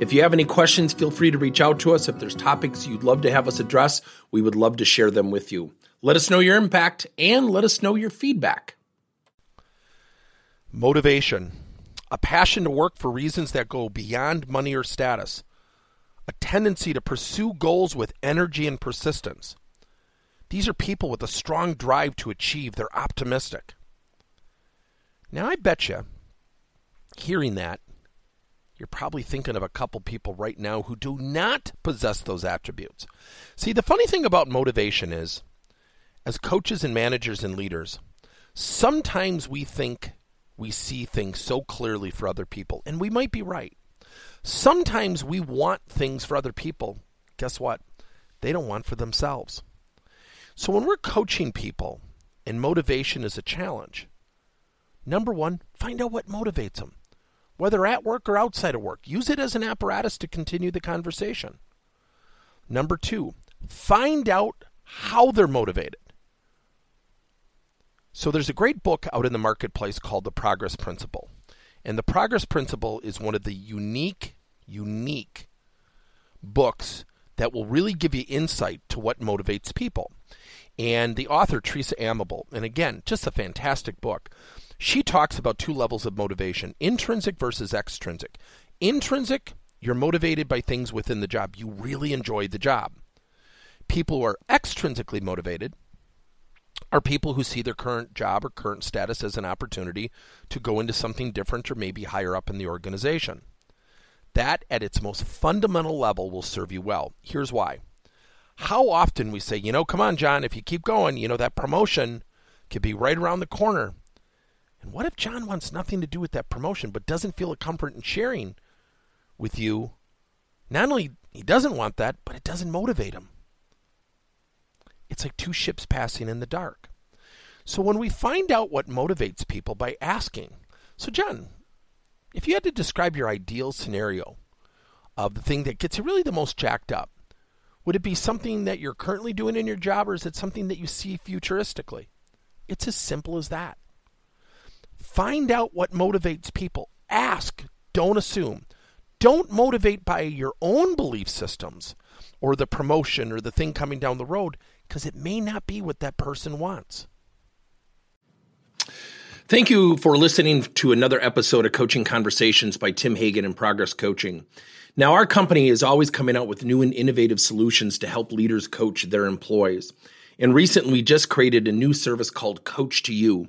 If you have any questions, feel free to reach out to us. If there's topics you'd love to have us address, we would love to share them with you. Let us know your impact and let us know your feedback. Motivation a passion to work for reasons that go beyond money or status, a tendency to pursue goals with energy and persistence. These are people with a strong drive to achieve. They're optimistic. Now, I bet you, hearing that, you're probably thinking of a couple people right now who do not possess those attributes. See, the funny thing about motivation is, as coaches and managers and leaders, sometimes we think we see things so clearly for other people, and we might be right. Sometimes we want things for other people. Guess what? They don't want for themselves. So when we're coaching people and motivation is a challenge, number one, find out what motivates them whether at work or outside of work. Use it as an apparatus to continue the conversation. Number two, find out how they're motivated. So there's a great book out in the marketplace called The Progress Principle. And the Progress Principle is one of the unique, unique books that will really give you insight to what motivates people. And the author, Teresa Amabile, and again, just a fantastic book she talks about two levels of motivation intrinsic versus extrinsic. Intrinsic, you're motivated by things within the job. You really enjoy the job. People who are extrinsically motivated are people who see their current job or current status as an opportunity to go into something different or maybe higher up in the organization. That, at its most fundamental level, will serve you well. Here's why. How often we say, you know, come on, John, if you keep going, you know, that promotion could be right around the corner. And what if John wants nothing to do with that promotion but doesn't feel a comfort in sharing with you? Not only he doesn't want that, but it doesn't motivate him. It's like two ships passing in the dark. So when we find out what motivates people by asking, so John, if you had to describe your ideal scenario of the thing that gets you really the most jacked up, would it be something that you're currently doing in your job or is it something that you see futuristically? It's as simple as that. Find out what motivates people. Ask, don't assume. Don't motivate by your own belief systems or the promotion or the thing coming down the road because it may not be what that person wants. Thank you for listening to another episode of Coaching Conversations by Tim Hagen and Progress Coaching. Now, our company is always coming out with new and innovative solutions to help leaders coach their employees. And recently, we just created a new service called Coach to You